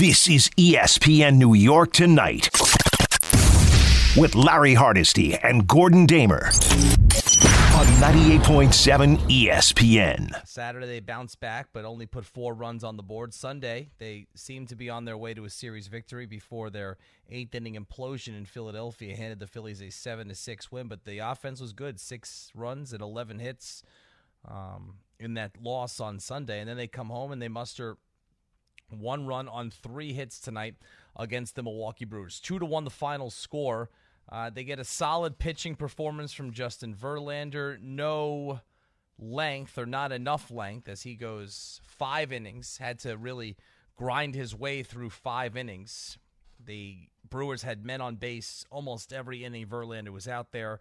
This is ESPN New York Tonight with Larry Hardesty and Gordon Damer on 98.7 ESPN. Saturday they bounced back, but only put four runs on the board. Sunday they seemed to be on their way to a series victory before their eighth inning implosion in Philadelphia handed the Phillies a seven to six win. But the offense was good, six runs and eleven hits um, in that loss on Sunday, and then they come home and they muster one run on three hits tonight against the Milwaukee Brewers. Two to one, the final score. Uh, they get a solid pitching performance from Justin Verlander. No length or not enough length as he goes five innings. Had to really grind his way through five innings. The Brewers had men on base almost every inning. Verlander was out there.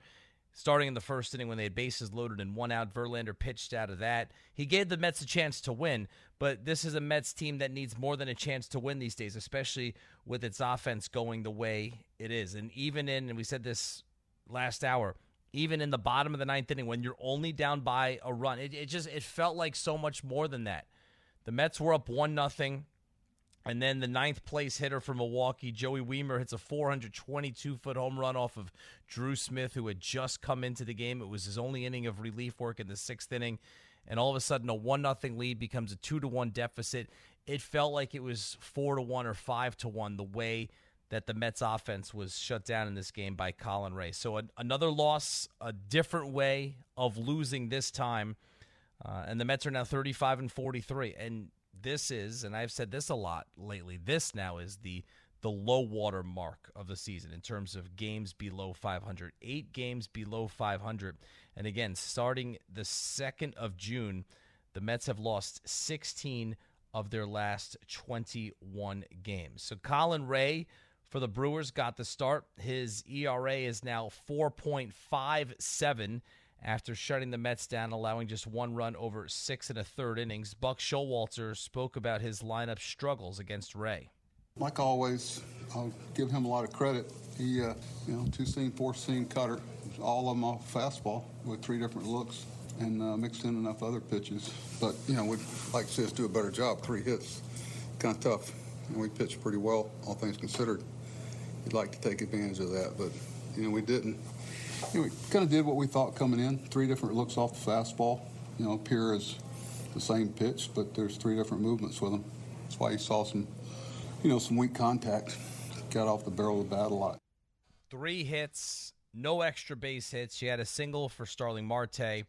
Starting in the first inning when they had bases loaded and one out, Verlander pitched out of that. He gave the Mets a chance to win, but this is a Mets team that needs more than a chance to win these days, especially with its offense going the way it is. And even in, and we said this last hour, even in the bottom of the ninth inning when you're only down by a run, it, it just it felt like so much more than that. The Mets were up one nothing. And then the ninth place hitter for Milwaukee, Joey Wiemer, hits a 422 foot home run off of Drew Smith, who had just come into the game. It was his only inning of relief work in the sixth inning. And all of a sudden, a 1 nothing lead becomes a 2 to 1 deficit. It felt like it was 4 to 1 or 5 to 1 the way that the Mets offense was shut down in this game by Colin Rea. So another loss, a different way of losing this time. Uh, and the Mets are now 35 and 43. And this is, and I've said this a lot lately, this now is the the low water mark of the season in terms of games below 500. Eight games below 500. And again, starting the 2nd of June, the Mets have lost 16 of their last 21 games. So Colin Rea for the Brewers got the start. His ERA is now 4.57 after shutting the Mets down, allowing just one run over six and a third innings. Buck Showalter spoke about his lineup struggles against Rea. Like always, I'll give him a lot of credit. He, uh, you know, two seam, four seam cutter, all of them off fastball with three different looks and uh, mixed in enough other pitches. But, you know, we'd like to see us do a better job. Three hits, kind of tough. And we pitched pretty well, all things considered. You'd like to take advantage of that, but, you know, we didn't you know, we kind of did what we thought coming in. Three different looks off the fastball. You know, appear as the same pitch, but there's three different movements with them. That's why you saw some, you know, some weak contact. Got off the barrel of the bat a lot. Three hits, no extra base hits. She had a single for Starling Marte,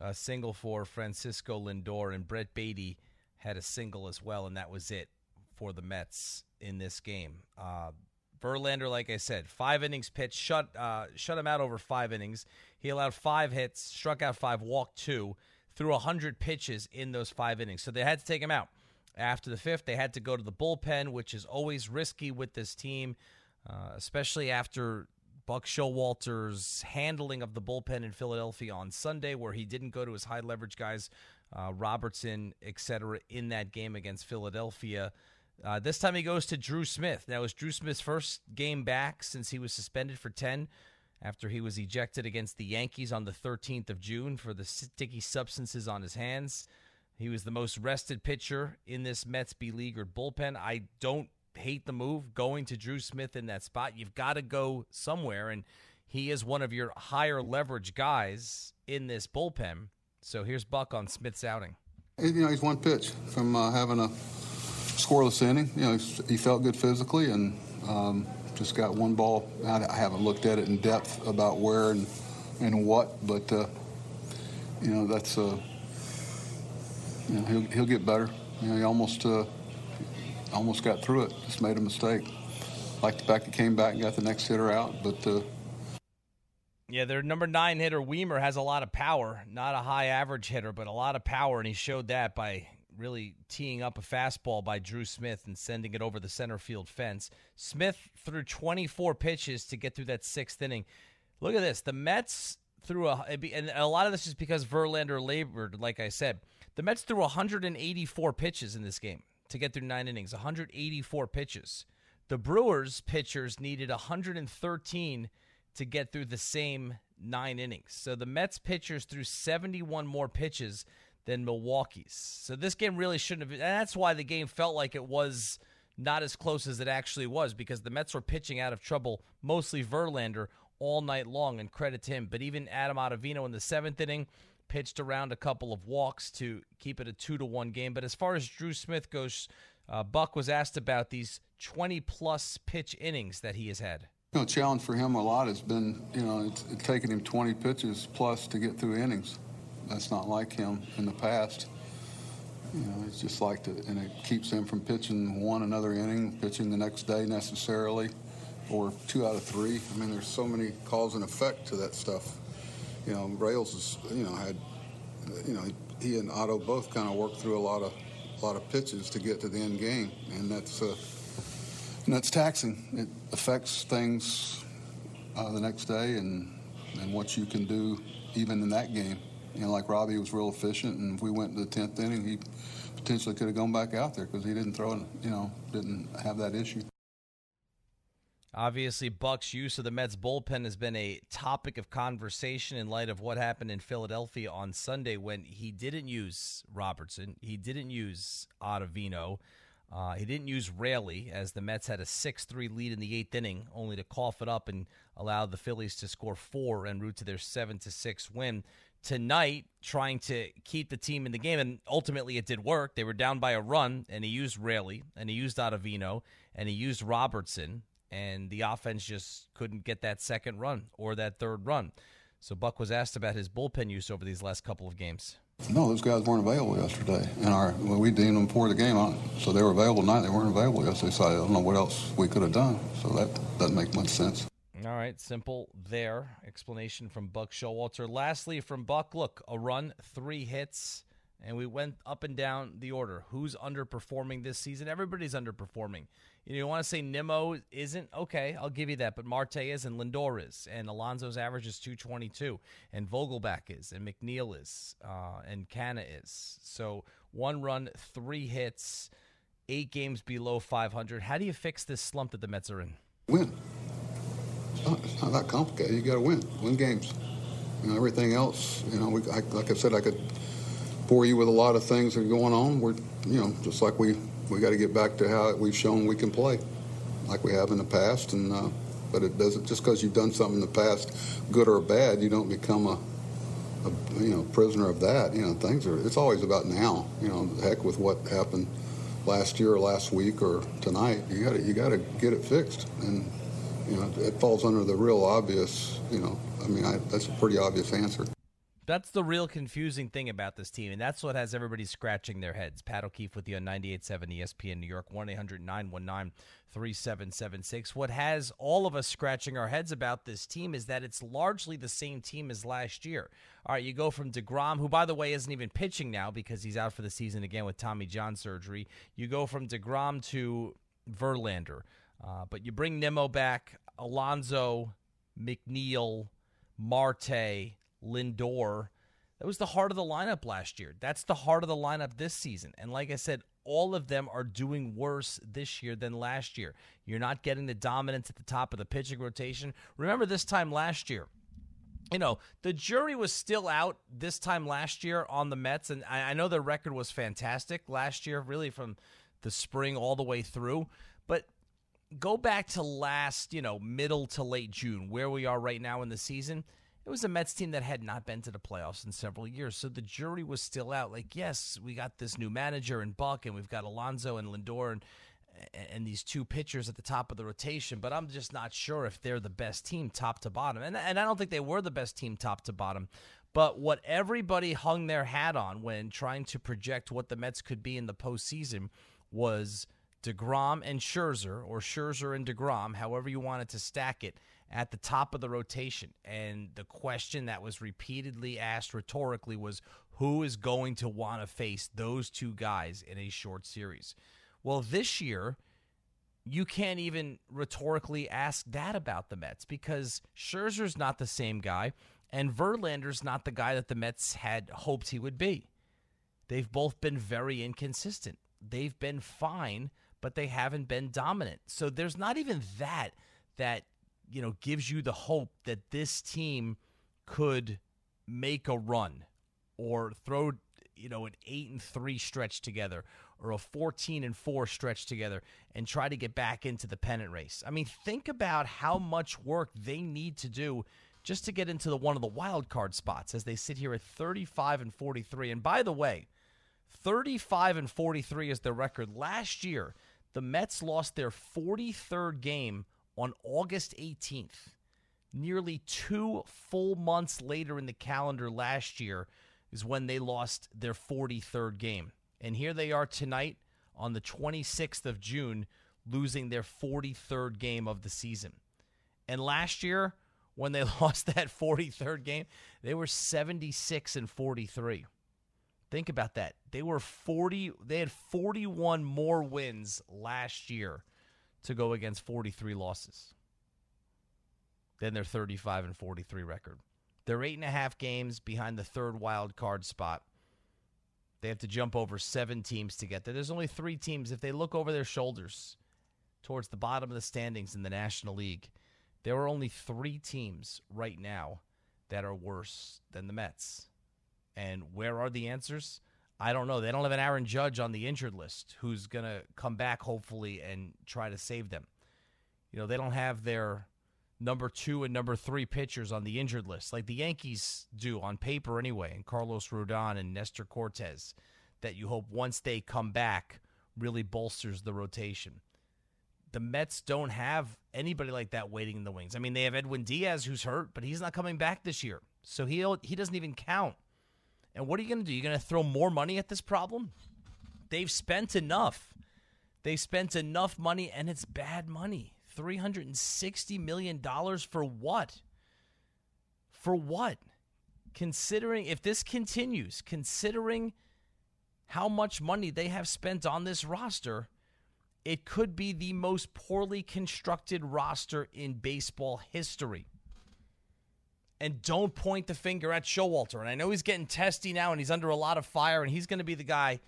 a single for Francisco Lindor, and Brett Baty had a single as well, and that was it for the Mets in this game. Uh, Verlander, like I said, five innings pitched, shut uh, shut him out over five innings. He allowed five hits, struck out five, walked two, threw hundred pitches in those five innings. So they had to take him out. After the fifth, they had to go to the bullpen, which is always risky with this team, uh, especially after Buck Showalter's handling of the bullpen in Philadelphia on Sunday, where he didn't go to his high leverage guys, uh, Robertson, etc., in that game against Philadelphia. Uh, this time he goes to Drew Smith. Now, it was Drew Smith's first game back since he was suspended for 10 after he was ejected against the Yankees on the 13th of June for the sticky substances on his hands. He was the most rested pitcher in this Mets beleaguered bullpen. I don't hate the move going to Drew Smith in that spot. You've got to go somewhere, and he is one of your higher leverage guys in this bullpen. So here's Buck on Smith's outing. You know, he's one pitch from uh, having a scoreless inning. You know, he felt good physically and um, just got one ball. I haven't looked at it in depth about where and and what, but uh, you know that's uh, you know he'll he'll get better. You know, he almost uh, almost got through it. Just made a mistake. Like the fact he came back and got the next hitter out, but. Uh, yeah, their number nine hitter Wiemer has a lot of power. Not a high average hitter, but a lot of power, and he showed that by really teeing up a fastball by Drew Smith and sending it over the center field fence. Smith threw 24 pitches to get through that sixth inning. Look at this. The Mets threw a, and a lot of this is because Verlander labored, like I said. The Mets threw 184 pitches in this game to get through nine innings, 184 pitches. The Brewers pitchers needed 113 to get through the same nine innings. So the Mets pitchers threw 71 more pitches than Milwaukee's. So this game really shouldn't have. And that's why the game felt like it was not as close as it actually was because the Mets were pitching out of trouble, mostly Verlander, all night long, and credit to him. But even Adam Ottavino in the seventh inning pitched around a couple of walks to keep it a two to one game. But as far as Drew Smith goes, uh, Buck was asked about these 20 plus pitch innings that he has had. You know, challenge for him a lot has been, you know, it's, it's taken him 20 pitches plus to get through innings. That's not like him in the past. You know, it's just like to, and it keeps him from pitching one another inning, pitching the next day necessarily, or two out of three. I mean, there's so many cause and effect to that stuff. You know, Rails is, you know, had, you know, he and Otto both kind of worked through a lot of, a lot of pitches to get to the end game, and that's, uh, and that's taxing. It affects things uh, the next day, and and what you can do even in that game. You know, like Robbie was real efficient, and if we went to the tenth inning, he potentially could have gone back out there because he didn't throw, and you know, didn't have that issue. Obviously, Buck's use of the Mets bullpen has been a topic of conversation in light of what happened in Philadelphia on Sunday when he didn't use Robertson, he didn't use Ottavino, uh, he didn't use Raley as the Mets had a 6 3 lead in the eighth inning, only to cough it up and allow the Phillies to score four en route to their 7 6 win tonight trying to keep the team in the game. And ultimately, it did work. They were down by a run, and he used Raley, and he used Ottavino, and he used Robertson, and the offense just couldn't get that second run or that third run. So Buck was asked about his bullpen use over these last couple of games. No, those guys weren't available yesterday, and our well, we deemed them for the game, so they were available tonight. They weren't available yesterday, so I don't know what else we could have done. So that doesn't make much sense. All right, simple there. Explanation from Buck Showalter. Lastly, from Buck, look, a run, three hits, and we went up and down the order. Who's underperforming this season? Everybody's underperforming. You, know, you want to say Nimmo isn't? Okay, I'll give you that. But Marte is, and Lindor is, and Alonso's average is 222, and Vogelbach is, and McNeil is, uh, and Canha is. So one run, three hits, eight games below 500. How do you fix this slump that the Mets are in? Win. Not, it's not that complicated. You got to win. Win games. You know, everything else, you know, we, I, like I said, I could bore you with a lot of things that are going on. We're, you know, just like we, we got to get back to how we've shown we can play, like we have in the past. And uh, but it doesn't just because you've done something in the past, good or bad, you don't become a, a, you know prisoner of that. You know, things are. It's always about now. You know, heck with what happened last year or last week or tonight. You got to you got to get it fixed and you know, it falls under the real obvious, you know, I mean, I, that's a pretty obvious answer. That's the real confusing thing about this team, and that's what has everybody scratching their heads. Pat O'Keefe with you on 98.7 ESPN New York, 1 800 919 3776. What has all of us scratching our heads about this team is that it's largely the same team as last year. All right, you go from DeGrom, who, by the way, isn't even pitching now because he's out for the season again with Tommy John surgery. You go from DeGrom to Verlander. Uh, but you bring Nimmo back, Alonso, McNeil, Marte, Lindor. That was the heart of the lineup last year. That's the heart of the lineup this season. And like I said, all of them are doing worse this year than last year. You're not getting the dominance at the top of the pitching rotation. Remember this time last year, you know, the jury was still out this time last year on the Mets. And I know their record was fantastic last year, really from the spring all the way through. Go back to last, you know, middle to late June, where we are right now in the season. It was a Mets team that had not been to the playoffs in several years. So the jury was still out. Like, yes, we got this new manager and Buck, and we've got Alonso and Lindor and, and these two pitchers at the top of the rotation, but I'm just not sure if they're the best team top to bottom. And, and I don't think they were the best team top to bottom. But what everybody hung their hat on when trying to project what the Mets could be in the postseason was – DeGrom and Scherzer, or Scherzer and DeGrom, however you wanted to stack it, at the top of the rotation. And the question that was repeatedly asked rhetorically was who is going to want to face those two guys in a short series? Well, this year, you can't even rhetorically ask that about the Mets because Scherzer's not the same guy, and Verlander's not the guy that the Mets had hoped he would be. They've both been very inconsistent. They've been fine but they haven't been dominant. So there's not even that that you know gives you the hope that this team could make a run or throw you know an 8 and 3 stretch together or a 14 and 4 stretch together and try to get back into the pennant race. I mean, think about how much work they need to do just to get into the one of the wild card spots as they sit here at 35 and 43. And by the way, 35 and 43 is their record. Last year, the Mets lost their 43rd game on August 18th. Nearly two full months later in the calendar last year is when they lost their 43rd game. And here they are tonight on the 26th of June, losing their 43rd game of the season. And last year, when they lost that 43rd game, they were 76 and 43. Think about that. They were 40 they had 41 more wins last year to go against 43 losses than their 35 and 43 record. They're eight and a half games behind the third wild card spot. They have to jump over seven teams to get there. There's only three teams. If they look over their shoulders towards the bottom of the standings in the National League, there are only three teams right now that are worse than the Mets. And where are the answers? I don't know. They don't have an Aaron Judge on the injured list who's going to come back, hopefully, and try to save them. You know, they don't have their number two and number three pitchers on the injured list, like the Yankees do on paper anyway, and Carlos Rodon and Nestor Cortes, that you hope once they come back really bolsters the rotation. The Mets don't have anybody like that waiting in the wings. I mean, they have Edwin Diaz who's hurt, but he's not coming back this year. So he he doesn't even count. And what are you going to do? You're going to throw more money at this problem? They've spent enough. They spent enough money and it's bad money. $360 million for what? For what? Considering if this continues, considering how much money they have spent on this roster, it could be the most poorly constructed roster in baseball history. And don't point the finger at Showalter. And I know he's getting testy now and he's under a lot of fire, and he's going to be the guy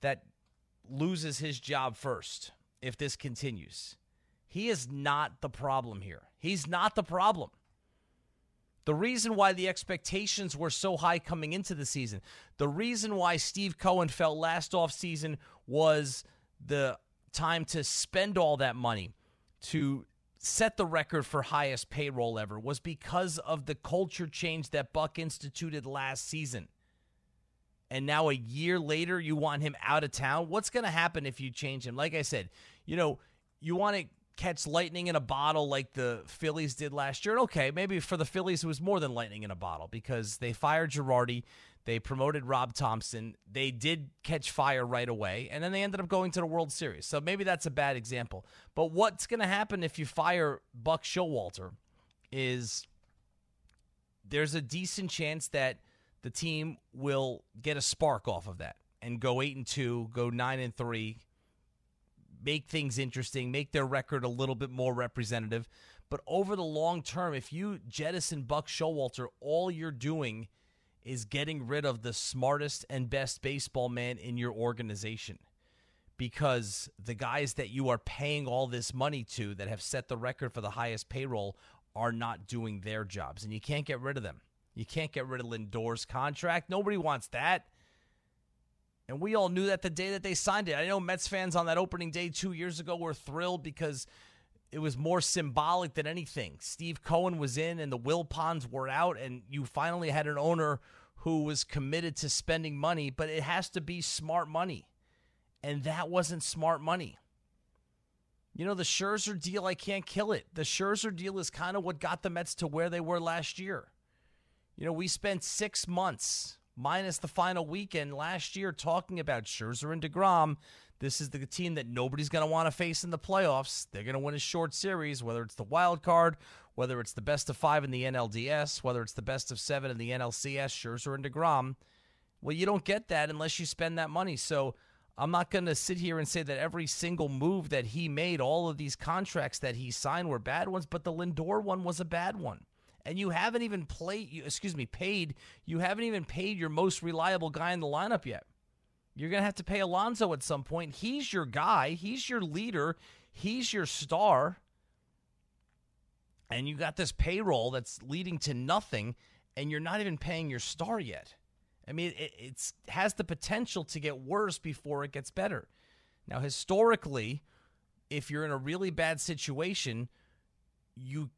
that loses his job first if this continues. He is not the problem here. He's not the problem. The reason why the expectations were so high coming into the season, the reason why Steve Cohen felt last offseason was the time to spend all that money to set the record for highest payroll ever was because of the culture change that Buck instituted last season. And now a year later you want him out of town. What's going to happen if you change him? Like I said, you know, you want to catch lightning in a bottle like the Phillies did last year. And Okay, maybe for the Phillies it was more than lightning in a bottle because they fired Girardi, they promoted Rob Thompson. they did catch fire right away, and then they ended up going to the World Series. So maybe that's a bad example. But what's going to happen if you fire Buck Showalter is there's a decent chance that the team will get a spark off of that and go 8 and 2, go 9 and 3, make things interesting, make their record a little bit more representative. But over the long term, if you jettison Buck Showalter, all you're doing is getting rid of the smartest and best baseball man in your organization. Because the guys that you are paying all this money to that have set the record for the highest payroll are not doing their jobs. And you can't get rid of them. You can't get rid of Lindor's contract. Nobody wants that. And we all knew that the day that they signed it. I know Mets fans on that opening day two years ago were thrilled because it was more symbolic than anything. Steve Cohen was in and the Wilpons were out, and you finally had an owner who was committed to spending money, but it has to be smart money. And that wasn't smart money. You know, the Scherzer deal, I can't kill it. The Scherzer deal is kind of what got the Mets to where they were last year. You know, we spent six months minus the final weekend last year talking about Scherzer and DeGrom. This is the team that nobody's going to want to face in the playoffs. They're going to win a short series, whether it's the wild card, whether it's the best of five in the NLDS, whether it's the best of seven in the NLCS, Scherzer and DeGrom. Well, you don't get that unless you spend that money. So I'm not going to sit here and say that every single move that he made, all of these contracts that he signed were bad ones, but the Lindor one was a bad one and you haven't even played excuse me paid you haven't even paid your most reliable guy in the lineup yet. You're going to have to pay Alonso at some point. He's your guy. He's your leader. He's your star. And you got this payroll that's leading to nothing and you're not even paying your star yet. I mean, it it's, has the potential to get worse before it gets better. Now, historically, if you're in a really bad situation, you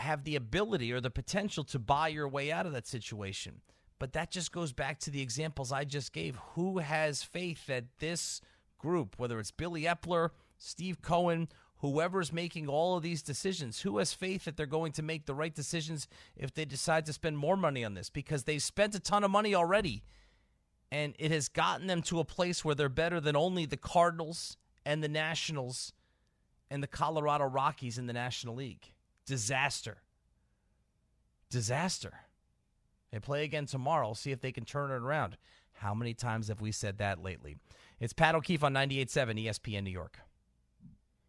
have the ability or the potential to buy your way out of that situation. But that just goes back to the examples I just gave. Who has faith that this group, whether it's Billy Eppler, Steve Cohen, whoever's making all of these decisions, who has faith that they're going to make the right decisions if they decide to spend more money on this? Because they've spent a ton of money already. And it has gotten them to a place where they're better than only the Cardinals and the Nationals and the Colorado Rockies in the National League. Disaster. Disaster. They play again tomorrow. See if they can turn it around. How many times have we said that lately? It's Pat O'Keefe on 98.7 ESPN New York.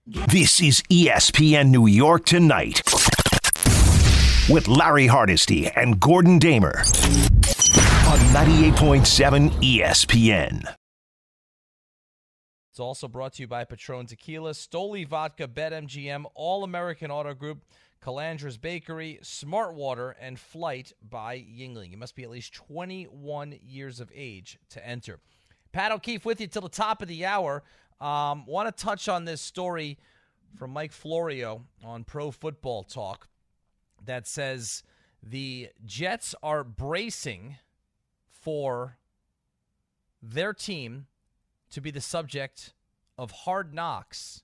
This is ESPN New York Tonight with Larry Hardesty and Gordon Damer on 98.7 ESPN. It's also brought to you by Patron Tequila, Stoli Vodka, BetMGM, All American Auto Group, Calandra's Bakery, Smart Water, and Flight by Yuengling. You must be at least 21 years of age to enter. Pat O'Keefe with you till the top of the hour. Um, Want to touch on this story from Mike Florio on Pro Football Talk that says the Jets are bracing for their team to be the subject of hard knocks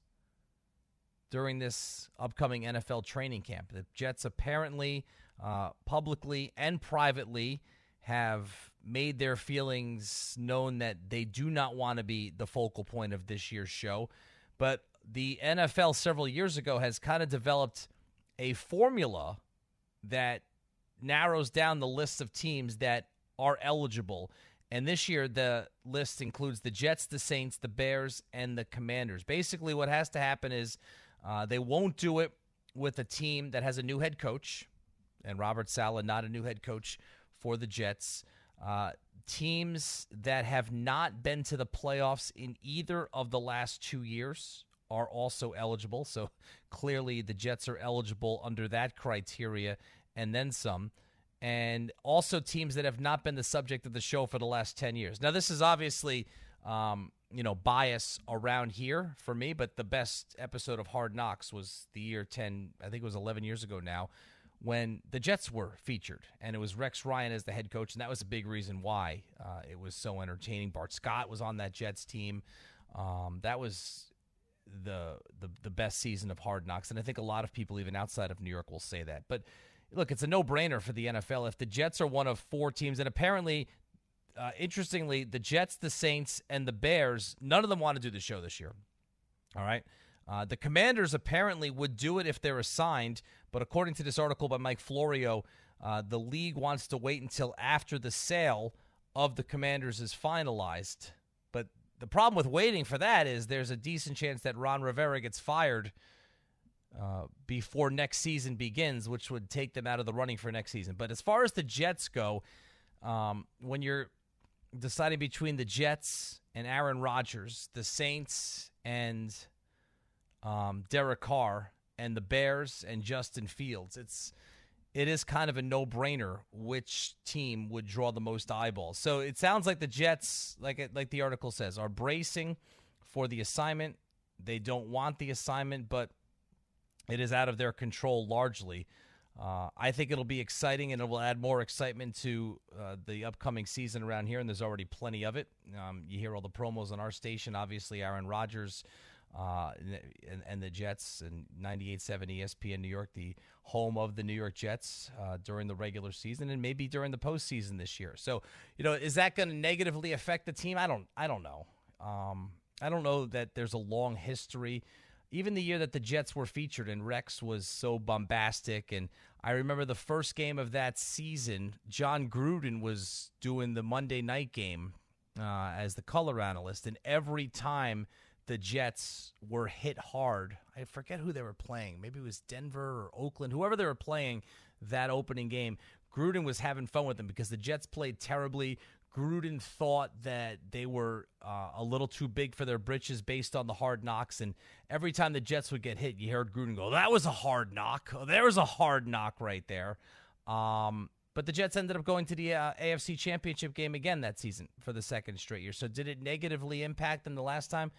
during this upcoming NFL training camp. The Jets apparently, uh, publicly and privately, have made their feelings known that they do not want to be the focal point of this year's show. But the NFL several years ago has kind of developed a formula that narrows down the list of teams that are eligible. And this year, the list includes the Jets, the Saints, the Bears, and the Commanders. Basically, what has to happen is uh, they won't do it with a team that has a new head coach, and Robert Saleh, not a new head coach for the Jets. Uh, teams that have not been to the playoffs in either of the last two years are also eligible. So clearly, the Jets are eligible under that criteria and then some. And also teams that have not been the subject of the show for the last 10 years. Now, this is obviously um, you know bias around here for me, but the best episode of Hard Knocks was the year ten, I think it was eleven years ago now, when the Jets were featured, and it was Rex Ryan as the head coach, and that was a big reason why uh, it was so entertaining. Bart Scott was on that Jets team. Um, that was the, the the best season of Hard Knocks, and I think a lot of people, even outside of New York, will say that. But look, it's a no brainer for the NFL. If the Jets are one of four teams, and apparently uh, interestingly, the Jets, the Saints, and the Bears, none of them want to do the show this year. All right. Uh, the Commanders apparently would do it if they're assigned, but according to this article by Mike Florio, uh, the league wants to wait until after the sale of the Commanders is finalized. But the problem with waiting for that is there's a decent chance that Ron Rivera gets fired uh, before next season begins, which would take them out of the running for next season. But as far as the Jets go, um, when you're deciding between the Jets and Aaron Rodgers, the Saints and um, Derek Carr, and the Bears and Justin Fields. It's it is kind of a no-brainer which team would draw the most eyeballs. So it sounds like the Jets, like like the article says, are bracing for the assignment. They don't want the assignment, but it is out of their control largely. Uh, I think it'll be exciting and it will add more excitement to uh, the upcoming season around here, and there's already plenty of it. Um, you hear all the promos on our station, obviously, Aaron Rodgers uh, and, and, the Jets and 98.7 ESPN New York, the home of the New York Jets uh, during the regular season and maybe during the postseason this year. So, you know, is that going to negatively affect the team? I don't, I don't know. Um, I don't know that there's a long history even the year that the Jets were featured and Rex was so bombastic. And I remember the first game of that season, Jon Gruden was doing the Monday night game uh, as the color analyst. And every time the Jets were hit hard, I forget who they were playing. Maybe it was Denver or Oakland, whoever they were playing that opening game. Gruden was having fun with them because the Jets played terribly. Gruden thought that they were uh, a little too big for their britches based on the hard knocks. And every time the Jets would get hit, you heard Gruden go, That was a hard knock. Oh, there was a hard knock right there. Um, But the Jets ended up going to the uh, AFC Championship game again that season for the second straight year. So did it negatively impact them the last time?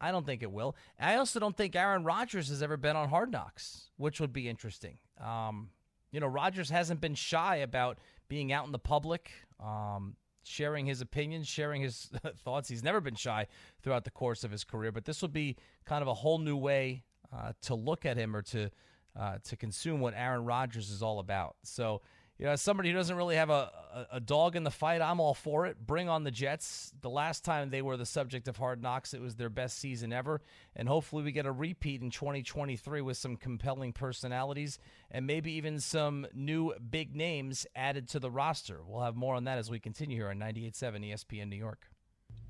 I don't think it will. I also don't think Aaron Rodgers has ever been on Hard Knocks, which would be interesting. Um, you know, Rodgers hasn't been shy about being out in the public, um, sharing his opinions, sharing his thoughts. He's never been shy throughout the course of his career, but this will be kind of a whole new way uh, to look at him or to uh, to consume what Aaron Rodgers is all about. So you know, as somebody who doesn't really have a, a, a, dog in the fight, I'm all for it. Bring on the Jets. The last time they were the subject of hard knocks, it was their best season ever. And hopefully we get a repeat in 2023 with some compelling personalities and maybe even some new big names added to the roster. We'll have more on that as we continue here on 98.7 ESPN New York.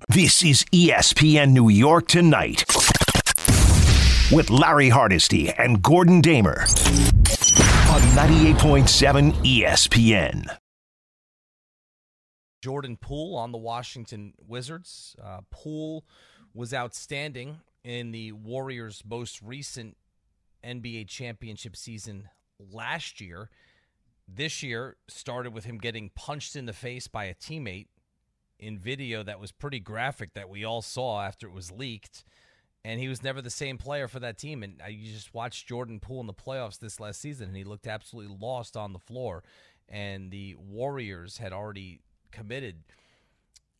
This is ESPN New York Tonight with Larry Hardesty and Gordon Damer on 98.7 ESPN. Jordan Poole on the Washington Wizards. Uh, Poole was outstanding in the Warriors' most recent NBA championship season last year. This year started with him getting punched in the face by a teammate in video that was pretty graphic that we all saw after it was leaked and he was never the same player for that team. And you just watched Jordan Poole in the playoffs this last season, and he looked absolutely lost on the floor. And the Warriors had already committed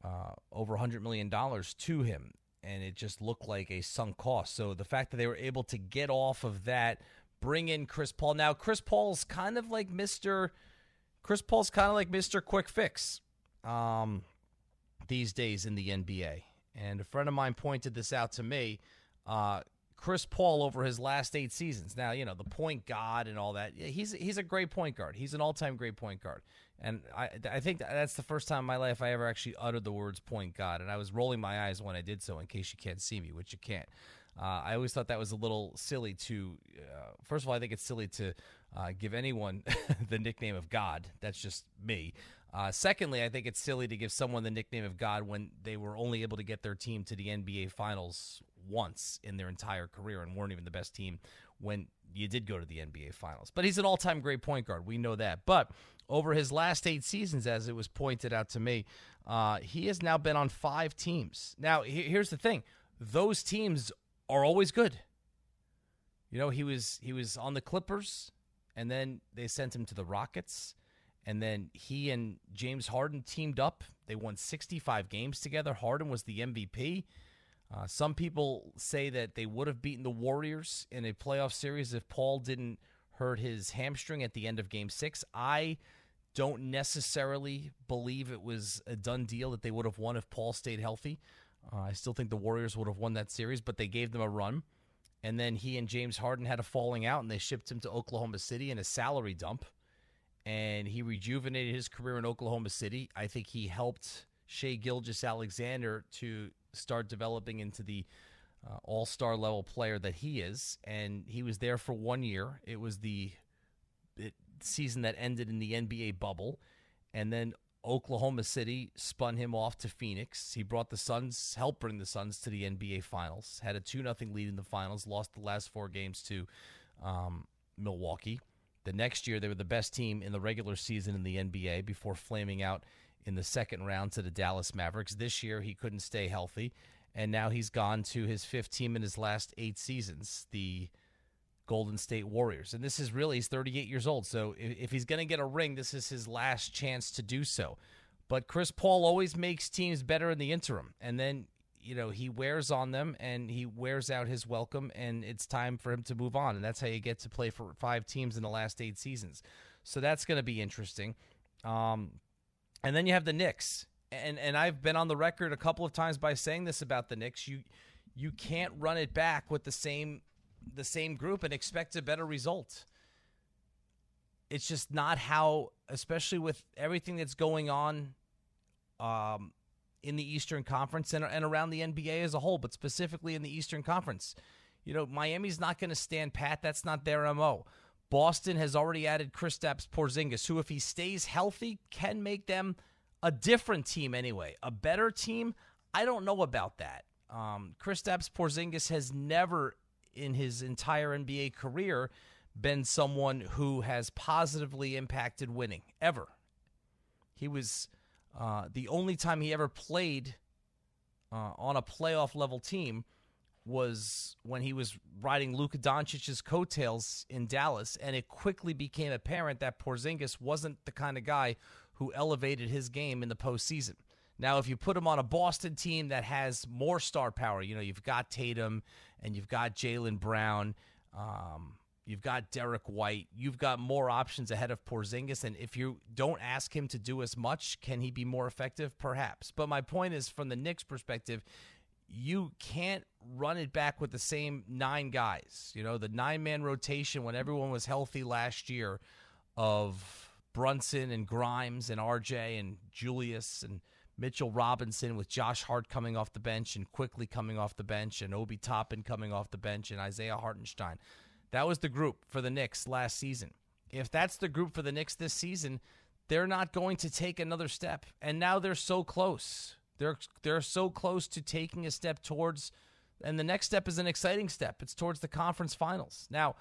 uh, over $100 million to him, and it just looked like a sunk cost. So the fact that they were able to get off of that, bring in Chris Paul. Now, Chris Paul's kind of like Mr. Chris Paul's kind of like Mr. Quick Fix um, these days in the NBA. And a friend of mine pointed this out to me. Uh, Chris Paul over his last eight seasons. Now, you know, the point guard and all that. He's he's a great point guard. He's an all-time great point guard. And I I think that's the first time in my life I ever actually uttered the words point guard. And I was rolling my eyes when I did so in case you can't see me, which you can't. Uh, I always thought that was a little silly to. Uh, first of all, I think it's silly to uh, give anyone the nickname of God. That's just me. Uh, secondly, I think it's silly to give someone the nickname of God when they were only able to get their team to the NBA Finals once in their entire career and weren't even the best team when you did go to the NBA Finals. But he's an all time great point guard. We know that. But over his last eight seasons, as it was pointed out to me, uh, he has now been on five teams. Now, here's the thing those teams are always good. You know, he was he was on the Clippers, and then they sent him to the Rockets and then he and James Harden teamed up. They won 65 games together. Harden was the MVP. Uh, some people say that they would have beaten the Warriors in a playoff series if Paul didn't hurt his hamstring at the end of game six. I don't necessarily believe it was a done deal that they would have won if Paul stayed healthy. Uh, I still think the Warriors would have won that series, but they gave them a run. And then he and James Harden had a falling out, and they shipped him to Oklahoma City in a salary dump and he rejuvenated his career in Oklahoma City. I think he helped Shai Gilgeous-Alexander to start developing into the uh, all star level player that he is. And he was there for one year. It was the it, season that ended in the NBA bubble. And then Oklahoma City spun him off to Phoenix. He brought the Suns, helped bring the Suns to the NBA Finals, had a 2 0 lead in the finals, lost the last four games to um, Milwaukee. The next year, they were the best team in the regular season in the NBA before flaming out in the second round to the Dallas Mavericks. This year, he couldn't stay healthy, and now he's gone to his fifth team in his last eight seasons, the Golden State Warriors. And this is really, he's 38 years old. So if, he's going to get a ring, this is his last chance to do so. But Chris Paul always makes teams better in the interim. And then you know he wears on them and he wears out his welcome and it's time for him to move on. And that's how you get to play for five teams in the last eight seasons. So that's going to be interesting. Um, and then you have the Knicks. And and I've been on the record a couple of times by saying this about the Knicks. You you can't run it back with the same the same group and expect a better result. It's just not how especially with everything that's going on um, in the Eastern Conference and, and around the NBA as a whole, but specifically in the Eastern Conference. You know, Miami's not going to stand pat. That's not their MO. Boston has already added Kristaps Porzingis, who, if he stays healthy, can make them a different team anyway. A better team? I don't know about that. Um, Kristaps Porzingis has never, in his entire NBA career, been someone who has positively impacted winning, ever. He was uh, the only time he ever played uh, on a playoff level team was when he was riding Luka Doncic's coattails in Dallas, and it quickly became apparent that Porzingis wasn't the kind of guy who elevated his game in the postseason. Now, if you put him on a Boston team that has more star power, you know, you've got Tatum and you've got Jaylen Brown, um, you've got Derrick White, you've got more options ahead of Porzingis. And if you don't ask him to do as much, can he be more effective? Perhaps. But my point is, from the Knicks' perspective, you can't run it back with the same nine guys. You know, the nine man rotation when everyone was healthy last year of Brunson and Grimes and RJ and Julius and Mitchell Robinson with Josh Hart coming off the bench and Quickley coming off the bench and Obi Toppin coming off the bench and Isaiah Hartenstein. That was the group for the Knicks last season. If that's the group for the Knicks this season, they're not going to take another step. And now they're so close. They're they're so close to taking a step towards and the next step is an exciting step. It's towards the conference finals. Now,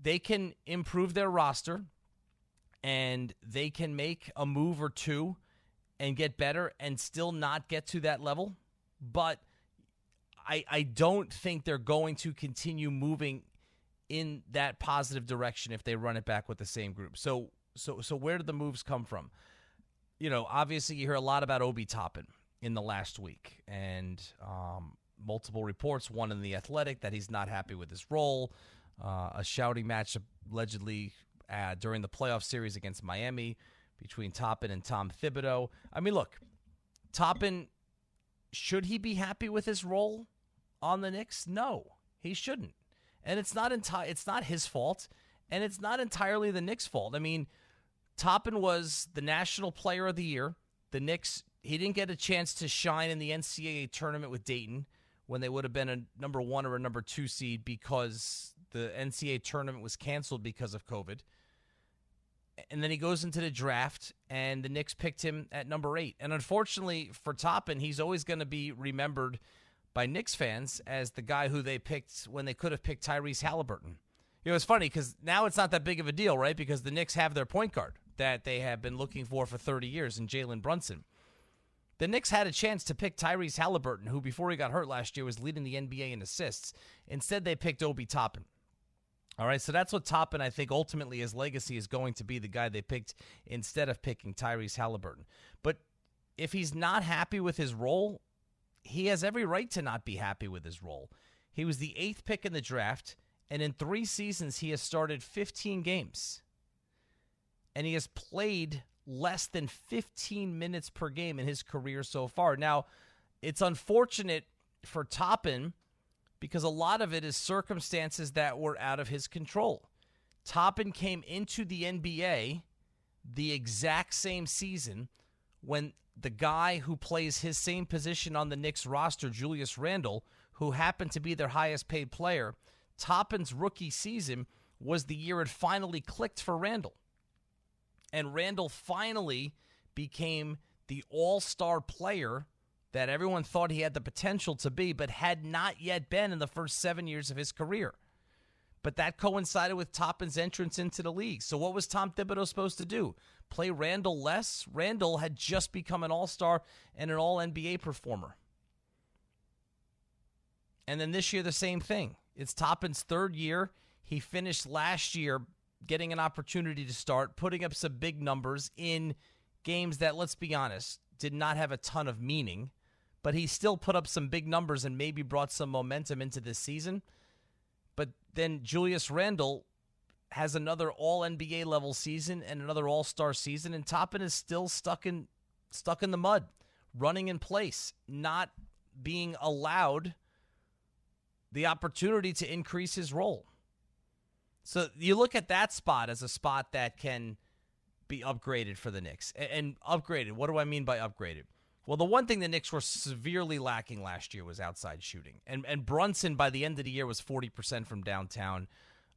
they can improve their roster and they can make a move or two and get better and still not get to that level. But I, I don't think they're going to continue moving in that positive direction if they run it back with the same group. So so so where did the moves come from? You know, obviously you hear a lot about Obi Toppin in the last week and um, multiple reports, one in the Athletic that he's not happy with his role, uh, a shouting match allegedly uh, during the playoff series against Miami between Toppin and Tom Thibodeau. I mean, look, Toppin, should he be happy with his role on the Knicks? No, he shouldn't. And it's not enti- it's not his fault, and it's not entirely the Knicks' fault. I mean, Toppin was the National Player of the Year. The Knicks, he didn't get a chance to shine in the NCAA tournament with Dayton when they would have been a number one or a number two seed because the NCAA tournament was canceled because of COVID and then he goes into the draft, and the Knicks picked him at number eight. And unfortunately for Toppin, he's always going to be remembered by Knicks fans as the guy who they picked when they could have picked Tyrese Halliburton. It was funny because now it's not that big of a deal, right? Because the Knicks have their point guard that they have been looking for for 30 years in Jalen Brunson. The Knicks had a chance to pick Tyrese Halliburton, who before he got hurt last year was leading the NBA in assists. Instead, they picked Obi Toppin. All right, so that's what Toppin, I think, ultimately his legacy is going to be the guy they picked instead of picking Tyrese Halliburton. But if he's not happy with his role, he has every right to not be happy with his role. He was the eighth pick in the draft, and in three seasons, he has started 15 games. And he has played less than 15 minutes per game in his career so far. Now, it's unfortunate for Toppin because a lot of it is circumstances that were out of his control. Toppin came into the NBA the exact same season when the guy who plays his same position on the Knicks roster, Julius Randle, who happened to be their highest paid player, Toppin's rookie season was the year it finally clicked for Randle. And Randle finally became the all star player that everyone thought he had the potential to be, but had not yet been in the first seven years of his career. But that coincided with Toppin's entrance into the league. So what was Tom Thibodeau supposed to do? Play Randle less? Randle had just become an all star and an all NBA performer. And then this year, the same thing. It's Toppin's third year. He finished last year getting an opportunity to start, putting up some big numbers in games that, let's be honest, did not have a ton of meaning but he still put up some big numbers and maybe brought some momentum into this season. But then Julius Randle has another all NBA level season and another all star season, and Toppin is still stuck in stuck in the mud, running in place, not being allowed the opportunity to increase his role. So you look at that spot as a spot that can be upgraded for the Knicks. And upgraded, what do I mean by upgraded? Well, the one thing the Knicks were severely lacking last year was outside shooting. And and Brunson by the end of the year was 40% from downtown.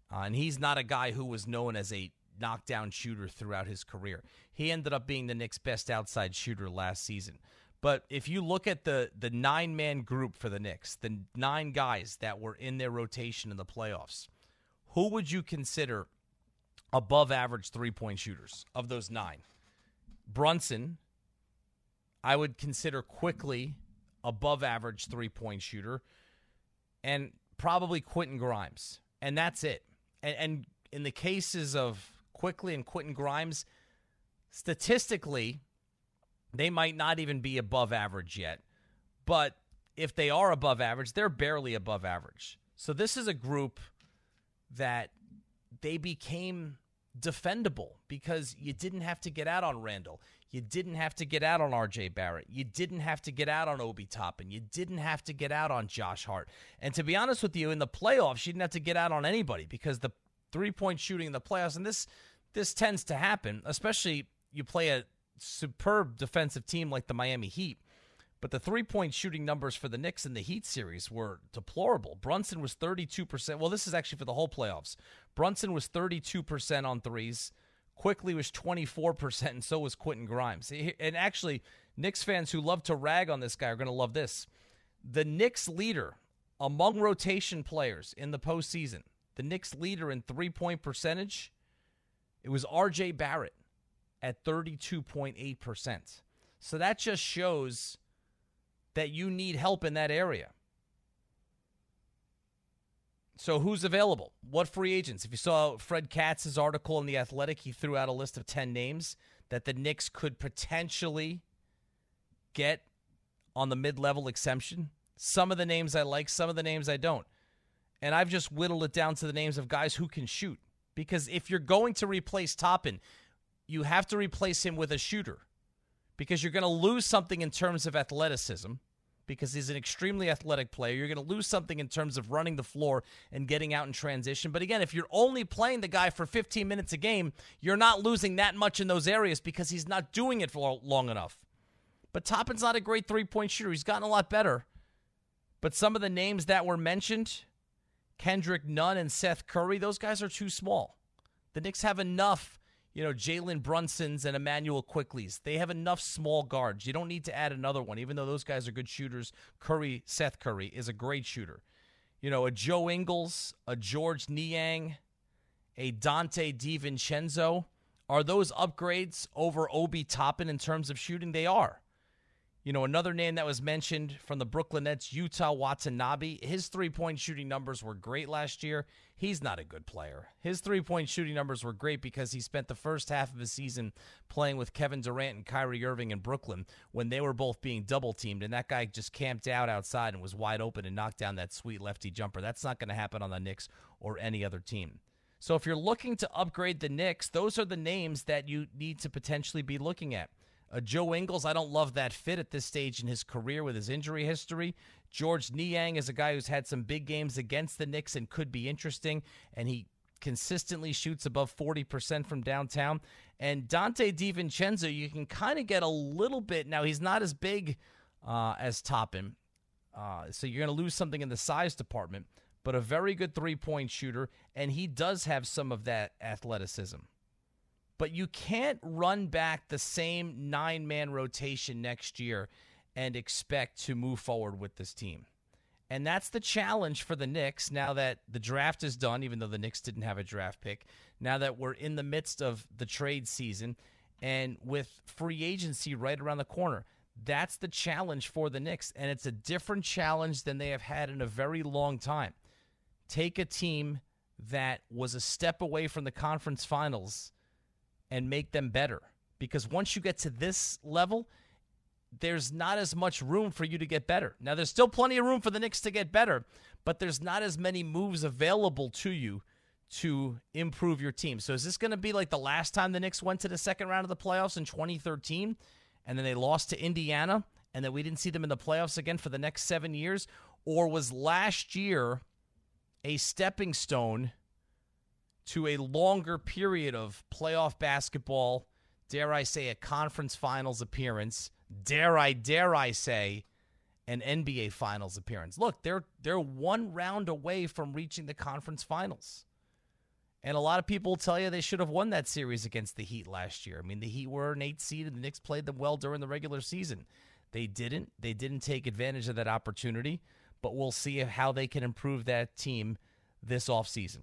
Uh, and he's not a guy who was known as a knockdown shooter throughout his career. He ended up being the Knicks' best outside shooter last season. But if you look at the the nine man group for the Knicks, the nine guys that were in their rotation in the playoffs, who would you consider above average three point shooters of those nine? Brunson, I would consider Quickley above average three point shooter, and probably Quentin Grimes. And that's it. And, and in the cases of Quickley and Quentin Grimes, statistically, they might not even be above average yet. But if they are above average, they're barely above average. So this is a group that they became defendable because you didn't have to get out on Randle. You didn't have to get out on RJ Barrett. You didn't have to get out on Obi Toppin. You didn't have to get out on Josh Hart. And to be honest with you, in the playoffs, you didn't have to get out on anybody because the three point shooting in the playoffs, and this this tends to happen, especially you play a superb defensive team like the Miami Heat. But the three point shooting numbers for the Knicks in the Heat series were deplorable. Brunson was 32%. Well, this is actually for the whole playoffs. Brunson was 32% on threes. Quickley was 24%, and so was Quentin Grimes. And actually, Knicks fans who love to rag on this guy are going to love this. The Knicks leader among rotation players in the postseason, the Knicks leader in three point percentage, it was RJ Barrett at 32.8%. So that just shows that you need help in that area. So who's available? What free agents? If you saw Fred Katz's article in The Athletic, he threw out a list of 10 names that the Knicks could potentially get on the mid-level exemption. Some of the names I like, some of the names I don't. And I've just whittled it down to the names of guys who can shoot. Because if you're going to replace Toppin, you have to replace him with a shooter. Because you're going to lose something in terms of athleticism because he's an extremely athletic player. You're going to lose something in terms of running the floor and getting out in transition. But again, if you're only playing the guy for 15 minutes a game, you're not losing that much in those areas because he's not doing it for long enough. But Toppin's not a great three point shooter. He's gotten a lot better. But some of the names that were mentioned, Kendrick Nunn and Seth Curry, those guys are too small. The Knicks have enough you know, Jalen Brunsons and Emmanuel Quickleys. They have enough small guards. You don't need to add another one, even though those guys are good shooters. Curry, Seth Curry, is a great shooter. You know, a Joe Ingles, a Georges Niang, a Donte DiVincenzo. Are those upgrades over Obi Toppin in terms of shooting? They are. You know, another name that was mentioned from the Brooklyn Nets, Yuta Watanabe. His three point shooting numbers were great last year. He's not a good player. His three point shooting numbers were great because he spent the first half of his season playing with Kevin Durant and Kyrie Irving in Brooklyn when they were both being double teamed, and that guy just camped out outside and was wide open and knocked down that sweet lefty jumper. That's not going to happen on the Knicks or any other team. So if you're looking to upgrade the Knicks, those are the names that you need to potentially be looking at. Uh, Joe Ingles, I don't love that fit at this stage in his career with his injury history. Georges Niang is a guy who's had some big games against the Knicks and could be interesting, and he consistently shoots above 40% from downtown. And Donte DiVincenzo, you can kind of get a little bit. Now, he's not as big uh, as Toppin, uh, so you're going to lose something in the size department, but a very good three point shooter, and he does have some of that athleticism but you can't run back the same nine man rotation next year and expect to move forward with this team. And that's the challenge for the Knicks now that the draft is done, even though the Knicks didn't have a draft pick. Now that we're in the midst of the trade season and with free agency right around the corner, that's the challenge for the Knicks. And it's a different challenge than they have had in a very long time. Take a team that was a step away from the conference finals and make them better. Because once you get to this level, there's not as much room for you to get better. Now, there's still plenty of room for the Knicks to get better, but there's not as many moves available to you to improve your team. So, is this going to be like the last time the Knicks went to the second round of the playoffs in 2013 and then they lost to Indiana and then we didn't see them in the playoffs again for the next seven years? Or was last year a stepping stone to a longer period of playoff basketball, dare I say, a conference finals appearance, dare I, dare I say, an NBA finals appearance. Look, they're they're one round away from reaching the conference finals. And a lot of people tell you they should have won that series against the Heat last year. I mean, the Heat were an eight seed and the Knicks played them well during the regular season. They didn't. They didn't take advantage of that opportunity, but we'll see how they can improve that team this offseason.